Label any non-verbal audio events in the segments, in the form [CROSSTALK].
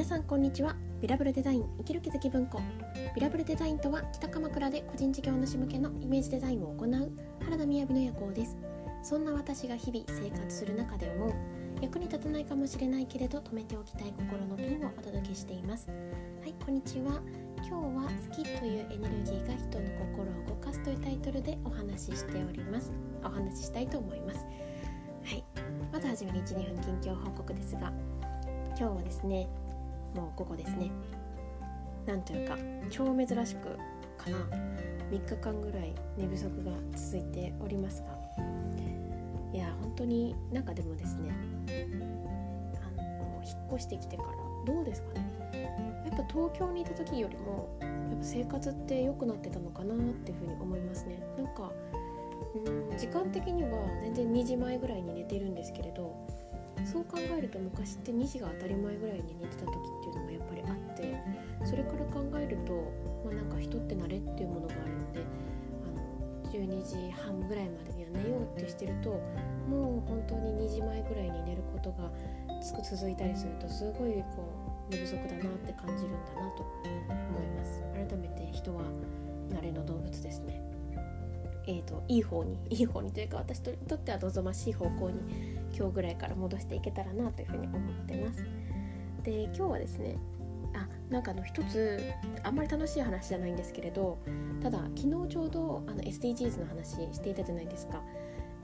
皆さんこんにちは。ビラブルデザイン生きる気づき文庫。ビラブルデザインとは北鎌倉で個人事業主向けのイメージデザインを行う原田雅の夜行です。そんな私が日々生活する中で思う役に立たないかもしれないけれど止めておきたい心のピンをお届けしています。はいこんにちは。今日は好きというエネルギーが人の心を動かすというタイトルでお話ししております。お話ししたいと思います。はい。まずはじめに12分近況報告ですが今日はですねもう午後ですね。なんというか超珍しくかな。3日間ぐらい寝不足が続いておりますが。いや本当になんかでもですねあの引っ越してきてからどうですかね。やっぱ東京にいた時よりもやっぱ生活って良くなってたのかなっていうふうに思いますね。なんかうん時間的には全然2時前ぐらいに寝てるんですけれどそう考えると昔って2時が当たり前ぐらいに寝てた時っていうのがやっぱりあってそれから考えると、まあ、なんか人って慣れっていうものがあるのであの12時半ぐらいまでには寝ようってしてるともう本当に2時前ぐらいに寝ることが続いたりするとすごいこう寝不足だなって感じるんだなと思います。改めて人は慣れの動物ですね。えーと、いい方にいい方にというか私にとっては望ましい方向に今日ぐらいから戻していけたらなというふうに思ってます。で今日はですねあなんかあの一つあんまり楽しい話じゃないんですけれどただ昨日ちょうどあの SDGs の話していたじゃないですか。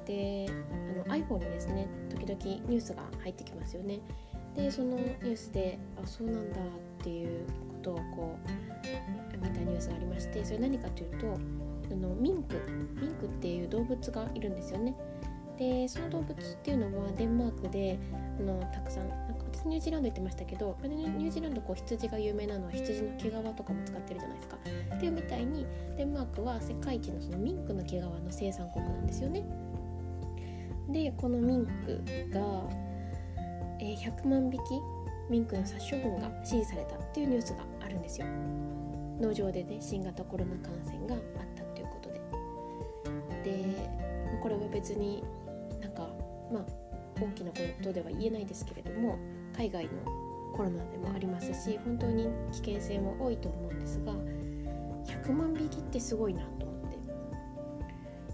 であの iPhone にですね時々ニュースが入ってきますよね。でそのニュースであそうなんだっていうことをこう見たニュースがありましてそれ何かというとあのミンクミンクっていう動物がいるんですよねでその動物っていうのはデンマークであのたくさんなんか私ニュージーランド行ってましたけどニュージーランドこう羊が有名なのは羊の毛皮とかも使ってるじゃないですか。っていうみたいにデンマークは世界一のそのミンクの毛皮の生産国なんですよね。でこのミンクが、えー、100万匹ミンクの殺処分が指示されたっていうニュースがあるんですよ。農場でね新型コロナ感染があったということで。でこれは別にまあ大きなことでは言えないですけれども海外のコロナでもありますし本当に危険性も多いと思うんですが100万匹ってすごいなと思って。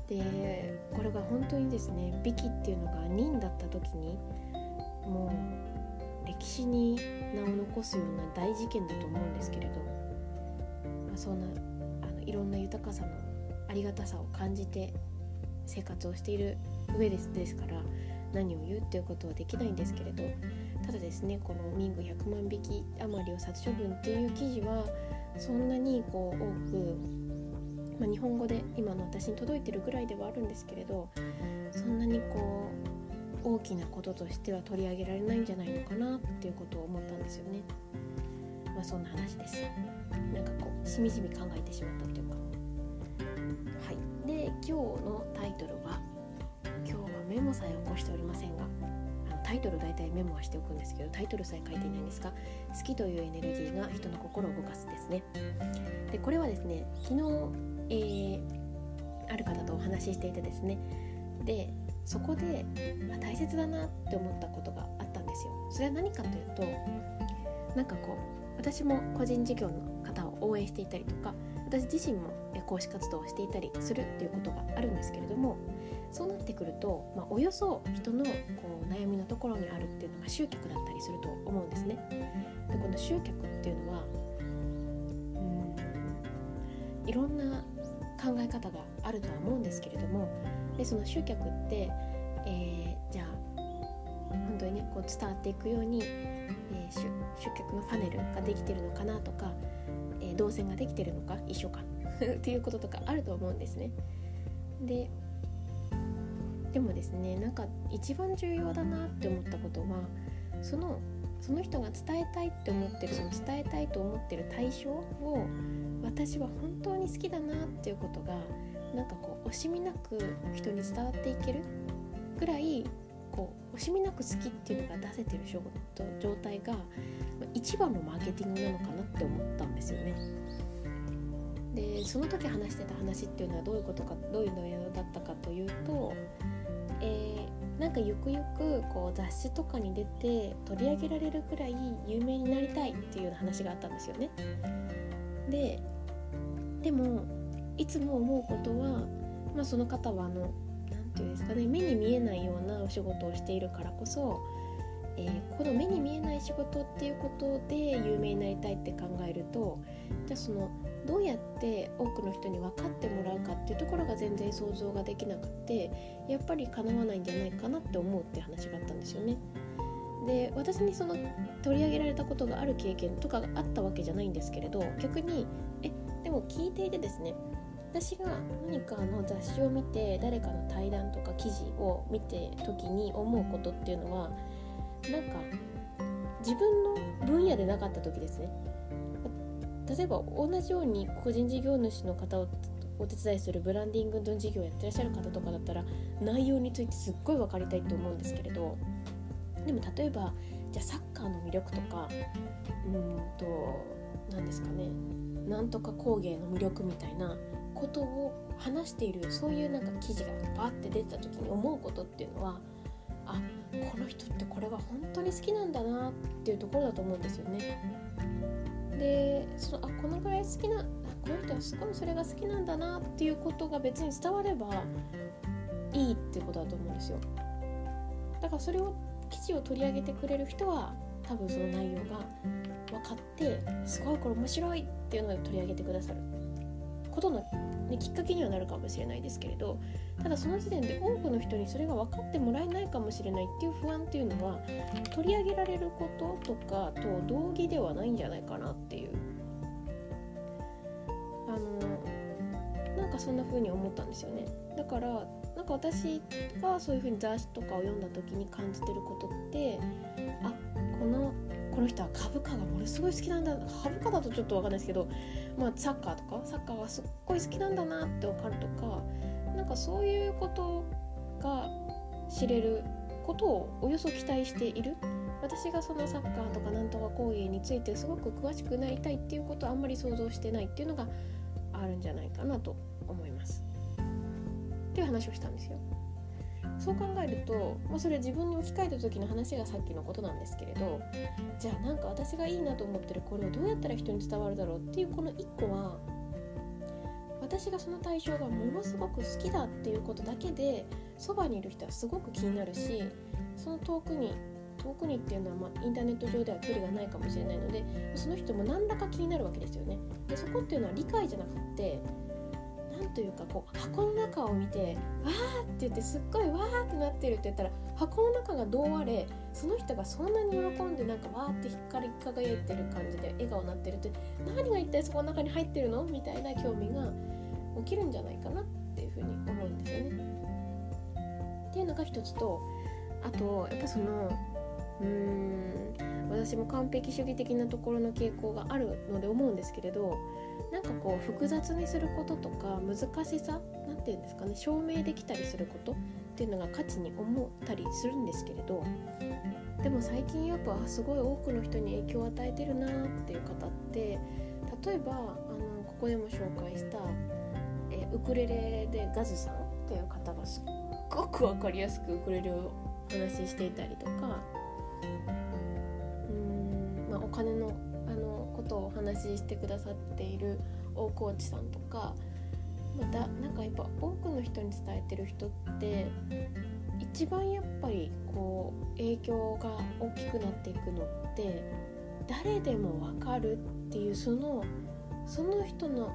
でこれが本当にですね匹っていうのが人だった時にもう歴史に名を残すような大事件だと思うんですけれど、まあ、そんなあのいろんな豊かさのありがたさを感じて生活をしている上ですですから何を言うっていうことはできないんですけれどただですねこのミング100万匹余りを殺処分っていう記事はそんなにこう多く、まあ、日本語で今の私に届いてるぐらいではあるんですけれどそんなにこう大きなこととしては取り上げられないんじゃないのかなっていうことを思ったんですよね。まあそんな話です。なんかこうしみじみ考えてしまったというか。で今日の日はメモさえ起こしておりませんがあのタイトル大体メモはしておくんですけどタイトルさえ書いていないんですが好きというエネルギーが人の心を動かすですね。でこれはですね昨日、えー、ある方とお話ししていてですねでそこで大切だなって思ったことがあったんですよ。それは何かというとなんかこう私も個人事業の方を応援していたりとか私自身も講師活動をしていたりするっていうことがあるんですけれどもそうなってくると、まあ、およそ人のこう悩みのところにあるっていうのが集客だったりすると思うんですね。でこの集客っていうのはうんいろんな考え方があるとは思うんですけれどもでその集客って、えー、じゃあ本当にねこう伝わっていくように、えー、集客のファネルができてるのかなとかえ動線ができてるのか一緒か [LAUGHS] っていうこととかあると思うんですね。ででもですねなんか一番重要だなって思ったことはそのその人が伝えたいって思ってるその伝えたいと思ってる対象を私は本当に好きだなっていうことがなんかこう惜しみなく人に伝わっていけるぐらいこう惜しみなく好きっていうのが出せてる状態が一番のマーケティングなのかなって思ったんですよね。でその時話してた話っていうのはどういうことかどういう内容だったかというと、えー、なんかゆくゆくこう雑誌とかに出て取り上げられるくらい有名になりたいっていうような話があったんですよね。ででもいつも思うことは、まあ、その方はあの何て言うんですかね目に見えないようなお仕事をしているからこそ、えー、この目に見えない仕事っていうことで有名になりたいって考えるとじゃあそのどうやって多くの人に分かってもらうかっていうところが全然想像ができなくてやっぱり叶わないんじゃないかなって思うって話があったんですよね。で私にその取り上げられたことがある経験とかがあったわけじゃないんですけれど逆にえでも聞いていてですね私が何かの雑誌を見て誰かの対談とか記事を見て時に思うことっていうのはなんか自分の分野でなかった時ですね。例えば同じように個人事業主の方をお手伝いするブランディングの事業をやってらっしゃる方とかだったら内容についてすっごい分かりたいと思うんですけれどでも例えばじゃあサッカーの魅力とかうんと何ですかねなんとか工芸の魅力みたいなことを話しているそういうなんか記事がバーって出た時に思うことっていうのはの人ってこれは本当に好きなんだなっていうところだと思うんですよね。でそのあこのぐらい好きなあこの人はすごいそれが好きなんだなっていうことが別に伝わればいいってことだと思うんですよだからそれを記事を取り上げてくれる人は多分その内容が分かってすごいこれ面白いっていうのを取り上げてくださることの、ね、きっかけにはなるかもしれないですけれどただその時点で多くの人にそれが分かってもらえないかもしれないっていう不安っていうのは取り上げられることとかと同義ではないんじゃないかなっていう。あのなんかそんな風に思ったんですよね。だからなんか私がそういう風に雑誌とかを読んだ時に感じてることってあこのこの人は株価がものすごい好きなんだ株価だとちょっと分かんないですけど、まあ、サッカーとかサッカーがすっごい好きなんだなって分かるとかなんかそういうことが知れることをおよそ期待している私がそのサッカーとかなんとか工芸についてすごく詳しくなりたいっていうことはあんまり想像してないっていうのがあるんじゃないかなと思います。っていう話をしたんですよ。そう考えると、まあ、それ自分に置き換えた時の話がさっきのことなんですけれどじゃあなんか私がいいなと思ってるこれをどうやったら人に伝わるだろうっていうこの1個は私がその対象がものすごく好きだっていうことだけでそばにいる人はすごく気になるしその遠くに遠くにっていうのは、まあ、インターネット上では距離がないかもしれないのでその人も何らか気になるわけですよね。でそこっていうのは理解じゃなくって何というかこう箱の中を見て「わー」って言ってすっごい「わー」ってなってるって言ったら箱の中がどうあれその人がそんなに喜んでなんかわーって光り輝いてる感じで笑顔になってるって何が一体そこの中に入ってるのみたいな興味が起きるんじゃないかなっていうふうに思うんですよね。っていうのが一つとあとやっぱそのうーん。私も完璧主義的なところの傾向があるので思うんですけれどなんかこう複雑にすることとか難しさ何て言うんですかね証明できたりすることっていうのが価値に思ったりするんですけれどでも最近やっぱすごい多くの人に影響を与えてるなっていう方って例えばあのここでも紹介したえウクレレでガズさんっていう方がすっごく分かりやすくウクレレをお話ししていたりとかうん、まあ、お金のあのことをお話ししてくださっている大河内さんとかまたなんかやっぱ多くの人に伝えてる人って一番やっぱりこう影響が大きくなっていくのって誰でも分かるっていうそのその人の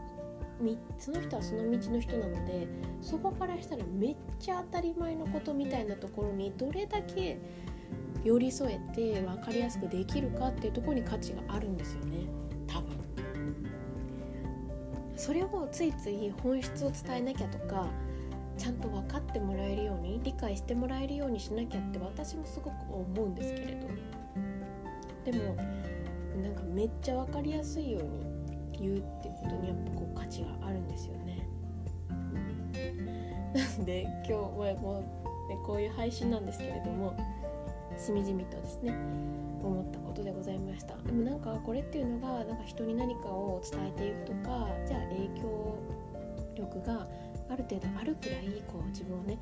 その人はその道の人なのでそこからしたらめっちゃ当たり前のことみたいなところにどれだけ寄り添えて分かりやすくできるかっていうとこに価値があるんですよね多分。それをついつい本質を伝えなきゃとかちゃんと分かってもらえるように理解してもらえるようにしなきゃって私もすごく思うんですけれどでもなんかめっちゃ分かりやすいように言うってことにやっぱこう価値があるんですよね。な [LAUGHS] んで今日はもう、ね、こういう配信なんですけれどもしみじみとですね思ったことでございました。でもなんかこれっていうのがなんか人に何かを伝えていくとかじゃあ影響力がある程度あるくらいこう自分をね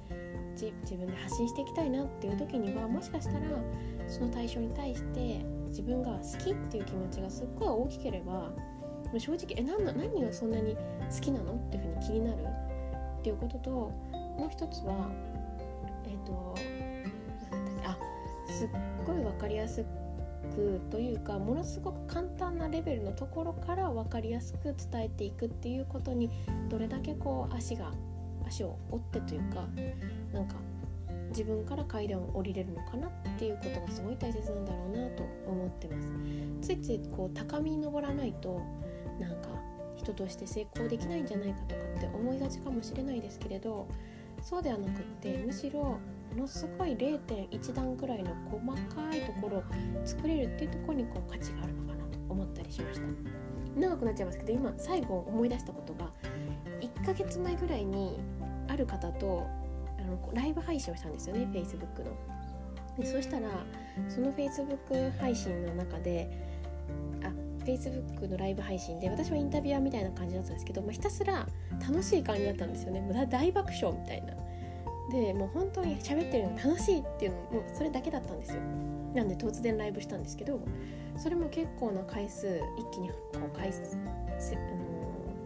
自分で発信していきたいなっていう時にはもしかしたらその対象に対して自分が好きっていう気持ちがすっごい大きければ正直え何何がそんなに好きなのっていうふうに気になるっていうことともう一つはえっ、ー、とすっごい分かりやすくというかものすごく簡単なレベルのところから分かりやすく伝えていくっていうことにどれだけこう足が足を折ってというかなんか自分から階段を降りれるのかなっていうことがすごい大切なんだろうなと思ってます。ついついこう高みに登らないとなんか人として成功できないんじゃないかとかって思いがちかもしれないですけれどそうではなくってむしろものすごい0.1段くらいの細かいところを作れるっていうところにこう価値があるのかなと思ったりしました長くなっちゃいますけど今最後思い出したことが1ヶ月前ぐらいにある方とあのライブ配信をしたんですよね Facebook の。でそしたらその Facebook 配信の中であ Facebook のライブ配信で私はインタビュアーみたいな感じだったんですけど、まあ、ひたすら楽しい感じだったんですよねもう大爆笑みたいな。でもう本当に喋ってるの楽しいっていうのもそれだけだったんですよ。なんで突然ライブしたんですけどそれも結構な回数一気にこう回数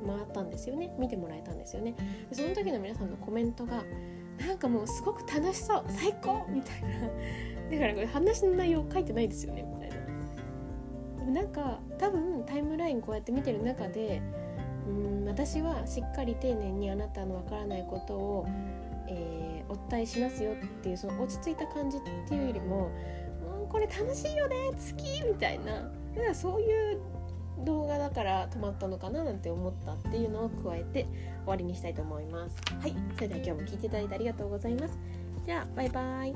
回ったんですよね。見てもらえたんですよね。その時の皆さんのコメントがなんかもうすごく楽しそう最高！みたいな。だからこれ話の内容書いてないですよね。みたいな。でもなんか多分タイムラインこうやって見てる中でうん私はしっかり丁寧にあなたのわからないことを、えー、お伝えしますよっていうその落ち着いた感じっていうよりも「うんこれ楽しいよね好き!」みたいなだからそういう動画だから止まったのかななんて思ったっていうのを加えて終わりにしたいと思いますはいそれでは今日も聞いていただいてありがとうございますじゃあバイバイ